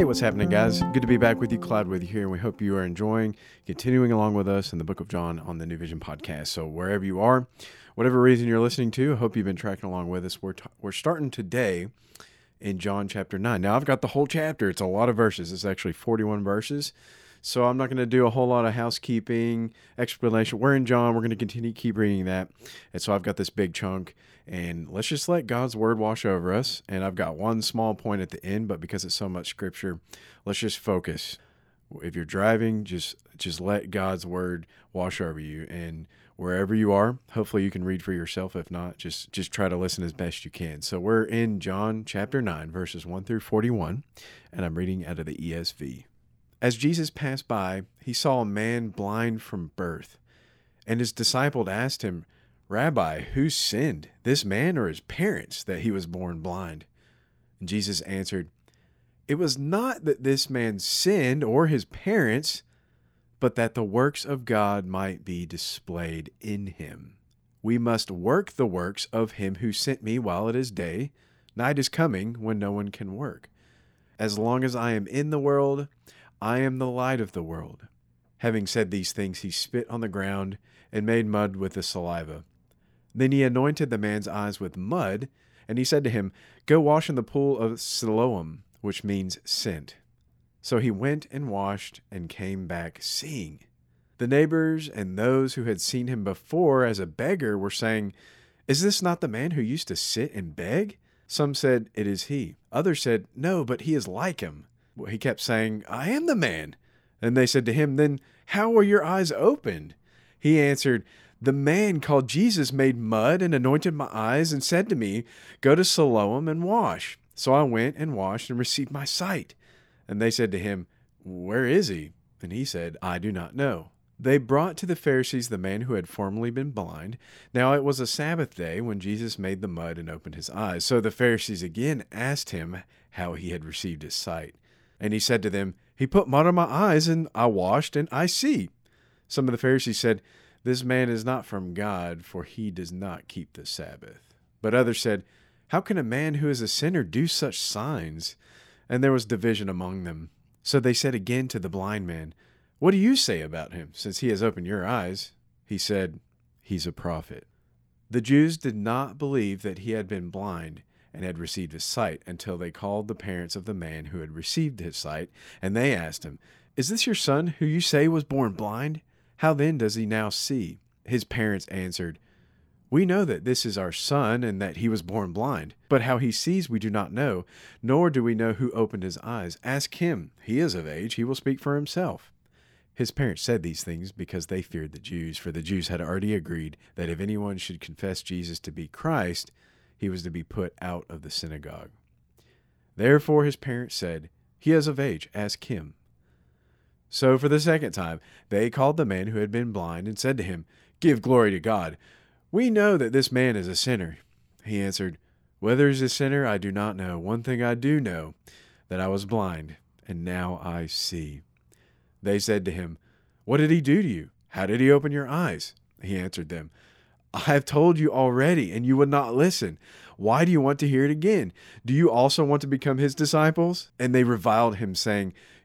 Hey, what's happening, guys? Good to be back with you. Claude with you here, and we hope you are enjoying continuing along with us in the book of John on the New Vision podcast. So, wherever you are, whatever reason you're listening to, I hope you've been tracking along with us. We're, t- we're starting today in John chapter 9. Now, I've got the whole chapter, it's a lot of verses. It's actually 41 verses. So, I'm not going to do a whole lot of housekeeping, explanation. We're in John, we're going to continue keep reading that. And so, I've got this big chunk, and let's just let God's word wash over us. And I've got one small point at the end, but because it's so much scripture, let's just focus. If you're driving, just just let God's word wash over you and wherever you are hopefully you can read for yourself if not just just try to listen as best you can so we're in john chapter 9 verses 1 through 41 and i'm reading out of the esv as jesus passed by he saw a man blind from birth and his disciple asked him rabbi who sinned this man or his parents that he was born blind and jesus answered it was not that this man sinned or his parents but that the works of God might be displayed in him. We must work the works of him who sent me while it is day. Night is coming when no one can work. As long as I am in the world, I am the light of the world. Having said these things, he spit on the ground and made mud with the saliva. Then he anointed the man's eyes with mud, and he said to him, Go wash in the pool of Siloam, which means sent. So he went and washed and came back seeing. The neighbors and those who had seen him before as a beggar were saying, Is this not the man who used to sit and beg? Some said, It is he. Others said, No, but he is like him. He kept saying, I am the man. And they said to him, Then how were your eyes opened? He answered, The man called Jesus made mud and anointed my eyes and said to me, Go to Siloam and wash. So I went and washed and received my sight. And they said to him, Where is he? And he said, I do not know. They brought to the Pharisees the man who had formerly been blind. Now it was a Sabbath day when Jesus made the mud and opened his eyes. So the Pharisees again asked him how he had received his sight. And he said to them, He put mud on my eyes, and I washed, and I see. Some of the Pharisees said, This man is not from God, for he does not keep the Sabbath. But others said, How can a man who is a sinner do such signs? and there was division among them. So they said again to the blind man, What do you say about him, since he has opened your eyes? He said, He's a prophet. The Jews did not believe that he had been blind and had received his sight until they called the parents of the man who had received his sight, and they asked him, Is this your son who you say was born blind? How then does he now see? His parents answered, we know that this is our son and that he was born blind, but how he sees we do not know, nor do we know who opened his eyes. Ask him. He is of age, he will speak for himself. His parents said these things because they feared the Jews, for the Jews had already agreed that if anyone should confess Jesus to be Christ, he was to be put out of the synagogue. Therefore his parents said, He is of age, ask him. So for the second time they called the man who had been blind and said to him, Give glory to God. We know that this man is a sinner. He answered, Whether he's a sinner, I do not know. One thing I do know, that I was blind, and now I see. They said to him, What did he do to you? How did he open your eyes? He answered them, I have told you already, and you would not listen. Why do you want to hear it again? Do you also want to become his disciples? And they reviled him, saying,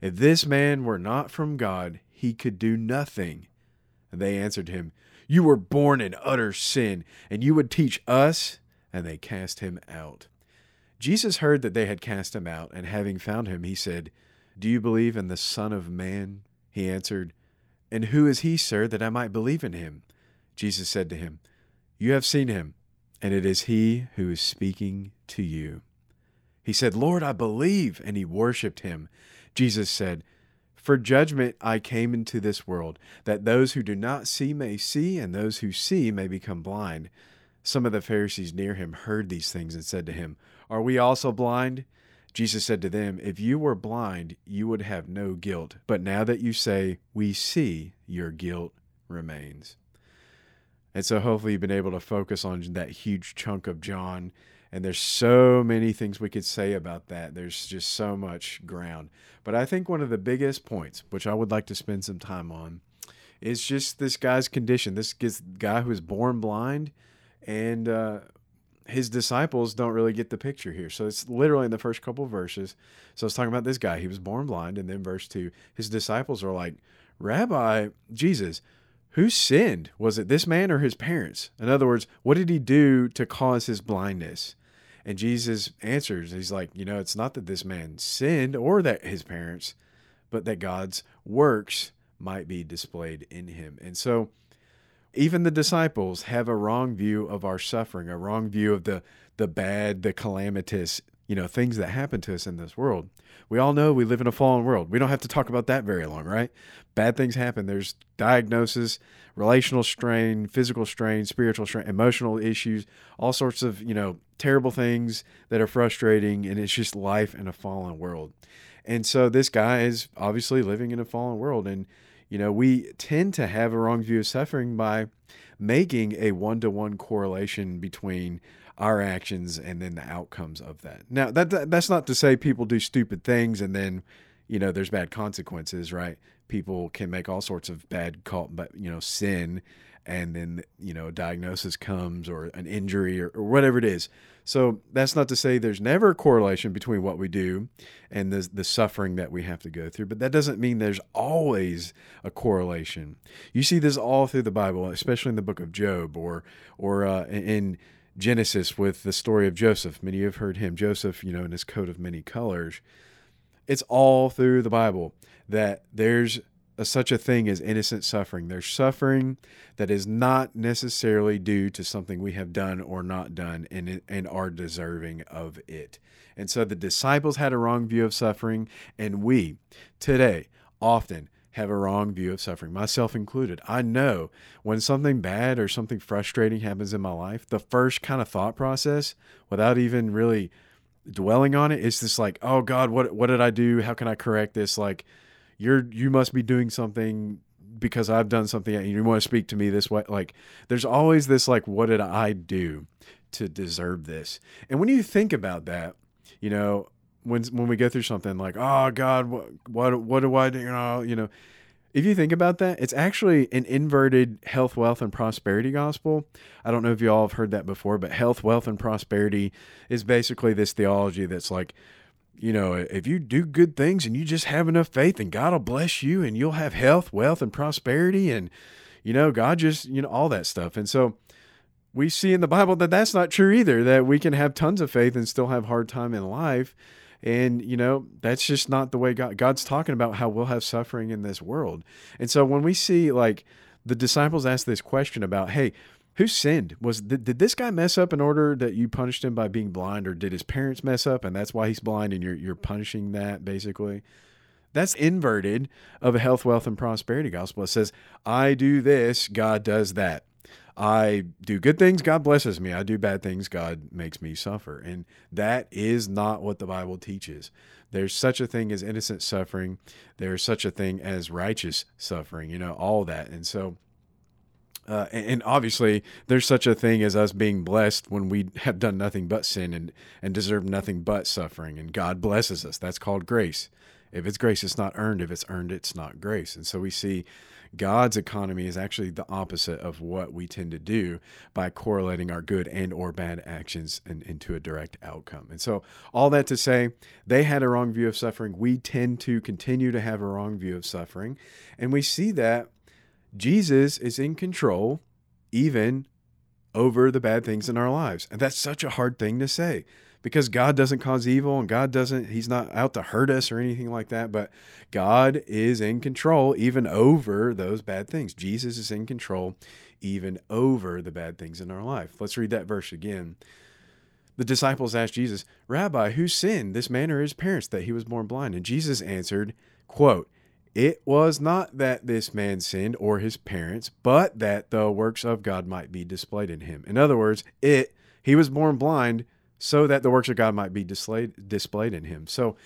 If this man were not from God, he could do nothing. And they answered him, You were born in utter sin, and you would teach us? and they cast him out. Jesus heard that they had cast him out, and having found him, he said, Do you believe in the Son of Man? He answered, And who is he, sir, that I might believe in him? Jesus said to him, You have seen him, and it is he who is speaking to you. He said, Lord, I believe, and he worshiped him. Jesus said, For judgment I came into this world, that those who do not see may see, and those who see may become blind. Some of the Pharisees near him heard these things and said to him, Are we also blind? Jesus said to them, If you were blind, you would have no guilt. But now that you say, We see, your guilt remains. And so hopefully you've been able to focus on that huge chunk of John. And there's so many things we could say about that. There's just so much ground. But I think one of the biggest points, which I would like to spend some time on, is just this guy's condition. This guy who was born blind, and uh, his disciples don't really get the picture here. So it's literally in the first couple verses. So it's talking about this guy. He was born blind. And then verse 2, his disciples are like, Rabbi, Jesus, who sinned? Was it this man or his parents? In other words, what did he do to cause his blindness? And Jesus answers, He's like, You know, it's not that this man sinned or that his parents, but that God's works might be displayed in him. And so, even the disciples have a wrong view of our suffering, a wrong view of the the bad, the calamitous, you know, things that happen to us in this world. We all know we live in a fallen world. We don't have to talk about that very long, right? Bad things happen. There's diagnosis, relational strain, physical strain, spiritual strain, emotional issues, all sorts of, you know, terrible things that are frustrating. And it's just life in a fallen world. And so this guy is obviously living in a fallen world. And, you know, we tend to have a wrong view of suffering by making a one to one correlation between our actions and then the outcomes of that. Now, that, that that's not to say people do stupid things and then, you know, there's bad consequences, right? People can make all sorts of bad call, but you know, sin, and then you know, a diagnosis comes or an injury or, or whatever it is. So that's not to say there's never a correlation between what we do and the the suffering that we have to go through, but that doesn't mean there's always a correlation. You see this all through the Bible, especially in the book of Job or or uh, in Genesis with the story of Joseph. Many of you have heard him, Joseph, you know, in his coat of many colors. It's all through the Bible that there's a, such a thing as innocent suffering. There's suffering that is not necessarily due to something we have done or not done and, and are deserving of it. And so the disciples had a wrong view of suffering, and we today often have a wrong view of suffering, myself included. I know when something bad or something frustrating happens in my life, the first kind of thought process, without even really dwelling on it, is just like, oh God, what what did I do? How can I correct this? Like, you're you must be doing something because I've done something and you want to speak to me this way. Like, there's always this like, what did I do to deserve this? And when you think about that, you know, when when we go through something like, oh God, what what what do I do? You know, you know, if you think about that, it's actually an inverted health, wealth, and prosperity gospel. I don't know if you all have heard that before, but health, wealth, and prosperity is basically this theology that's like, you know, if you do good things and you just have enough faith, and God will bless you, and you'll have health, wealth, and prosperity, and you know, God just you know all that stuff. And so we see in the Bible that that's not true either. That we can have tons of faith and still have hard time in life. And, you know, that's just not the way God, God's talking about how we'll have suffering in this world. And so when we see like the disciples ask this question about, hey, who sinned? Was did, did this guy mess up in order that you punished him by being blind, or did his parents mess up and that's why he's blind and you're you're punishing that basically? That's inverted of a health, wealth, and prosperity gospel. It says, I do this, God does that. I do good things, God blesses me. I do bad things, God makes me suffer. And that is not what the Bible teaches. There's such a thing as innocent suffering, there's such a thing as righteous suffering, you know, all that. And so, uh, and obviously, there's such a thing as us being blessed when we have done nothing but sin and, and deserve nothing but suffering. And God blesses us. That's called grace. If it's grace, it's not earned. If it's earned, it's not grace. And so we see God's economy is actually the opposite of what we tend to do by correlating our good and or bad actions in, into a direct outcome. And so all that to say, they had a wrong view of suffering. We tend to continue to have a wrong view of suffering. And we see that Jesus is in control even over the bad things in our lives. And that's such a hard thing to say because God doesn't cause evil and God doesn't, He's not out to hurt us or anything like that. But God is in control even over those bad things. Jesus is in control even over the bad things in our life. Let's read that verse again. The disciples asked Jesus, Rabbi, who sinned, this man or his parents, that he was born blind? And Jesus answered, quote, It was not that this man sinned or his parents, but that the works of God might be displayed in him. In other words, it he was born blind so that the works of God might be displayed displayed in him. So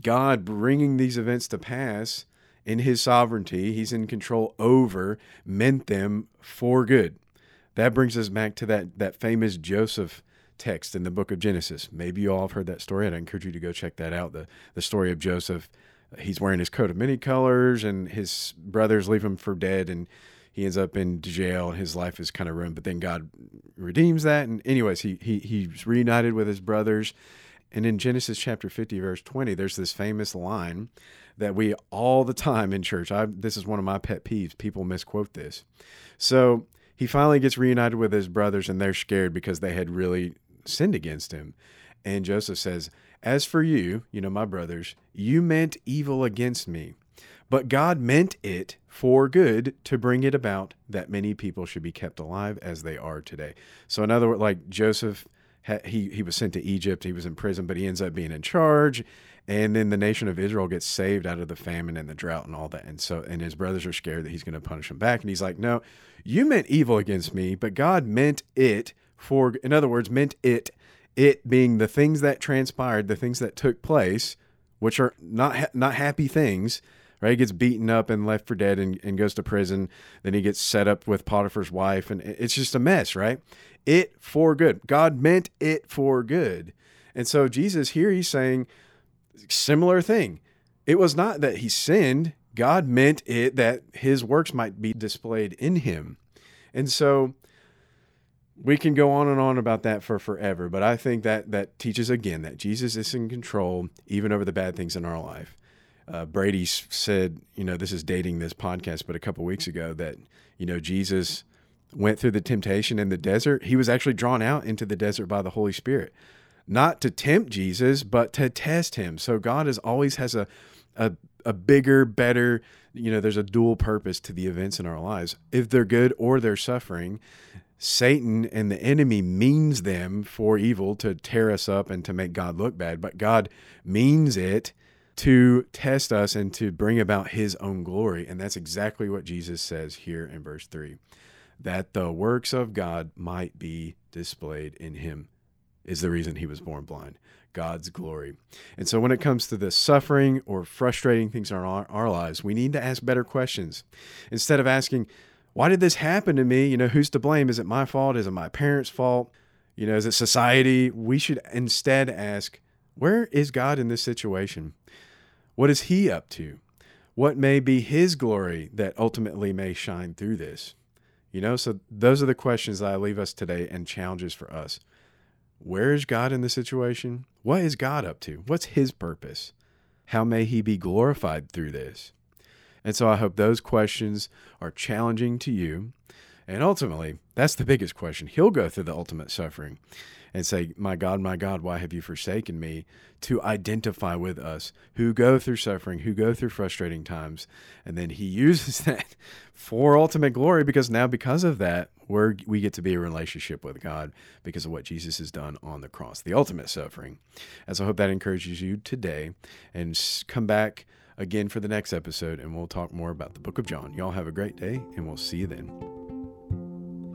God bringing these events to pass in his sovereignty, he's in control over, meant them for good. That brings us back to that that famous Joseph text in the book of Genesis. Maybe you all have heard that story, and I encourage you to go check that out. The the story of Joseph. He's wearing his coat of many colors, and his brothers leave him for dead, and he ends up in jail, and his life is kind of ruined. But then God redeems that, and anyways, he he he's reunited with his brothers. And in Genesis chapter 50, verse 20, there's this famous line that we all the time in church. I this is one of my pet peeves. People misquote this. So he finally gets reunited with his brothers, and they're scared because they had really sinned against him. And Joseph says, As for you, you know, my brothers, you meant evil against me, but God meant it for good to bring it about that many people should be kept alive as they are today. So, in other words, like Joseph, he, he was sent to Egypt, he was in prison, but he ends up being in charge. And then the nation of Israel gets saved out of the famine and the drought and all that. And so, and his brothers are scared that he's going to punish them back. And he's like, No, you meant evil against me, but God meant it for, in other words, meant it, it being the things that transpired, the things that took place, which are not ha- not happy things. Right, he gets beaten up and left for dead, and, and goes to prison. Then he gets set up with Potiphar's wife, and it's just a mess. Right, it for good. God meant it for good, and so Jesus here he's saying similar thing. It was not that he sinned. God meant it that his works might be displayed in him. And so we can go on and on about that for forever, but I think that that teaches again that Jesus is in control even over the bad things in our life. Uh, Brady said, you know, this is dating this podcast, but a couple weeks ago that you know Jesus went through the temptation in the desert. He was actually drawn out into the desert by the Holy Spirit, not to tempt Jesus, but to test him. So God is always has a a, a bigger, better, you know, there's a dual purpose to the events in our lives. If they're good or they're suffering, Satan and the enemy means them for evil to tear us up and to make God look bad, but God means it to test us and to bring about his own glory. And that's exactly what Jesus says here in verse 3 that the works of God might be displayed in him is the reason he was born blind. God's glory. And so when it comes to the suffering or frustrating things in our, our lives, we need to ask better questions. Instead of asking, why did this happen to me? You know, who's to blame? Is it my fault? Is it my parents' fault? You know, is it society? We should instead ask, where is God in this situation? What is He up to? What may be His glory that ultimately may shine through this? You know, so those are the questions that I leave us today and challenges for us. Where is God in the situation? What is God up to? What's His purpose? How may He be glorified through this? And so I hope those questions are challenging to you. And ultimately, that's the biggest question. He'll go through the ultimate suffering and say, My God, my God, why have you forsaken me? To identify with us who go through suffering, who go through frustrating times. And then he uses that for ultimate glory because now, because of that, we're, we get to be a relationship with God because of what Jesus has done on the cross, the ultimate suffering. So I hope that encourages you today. And come back again for the next episode, and we'll talk more about the book of John. Y'all have a great day, and we'll see you then.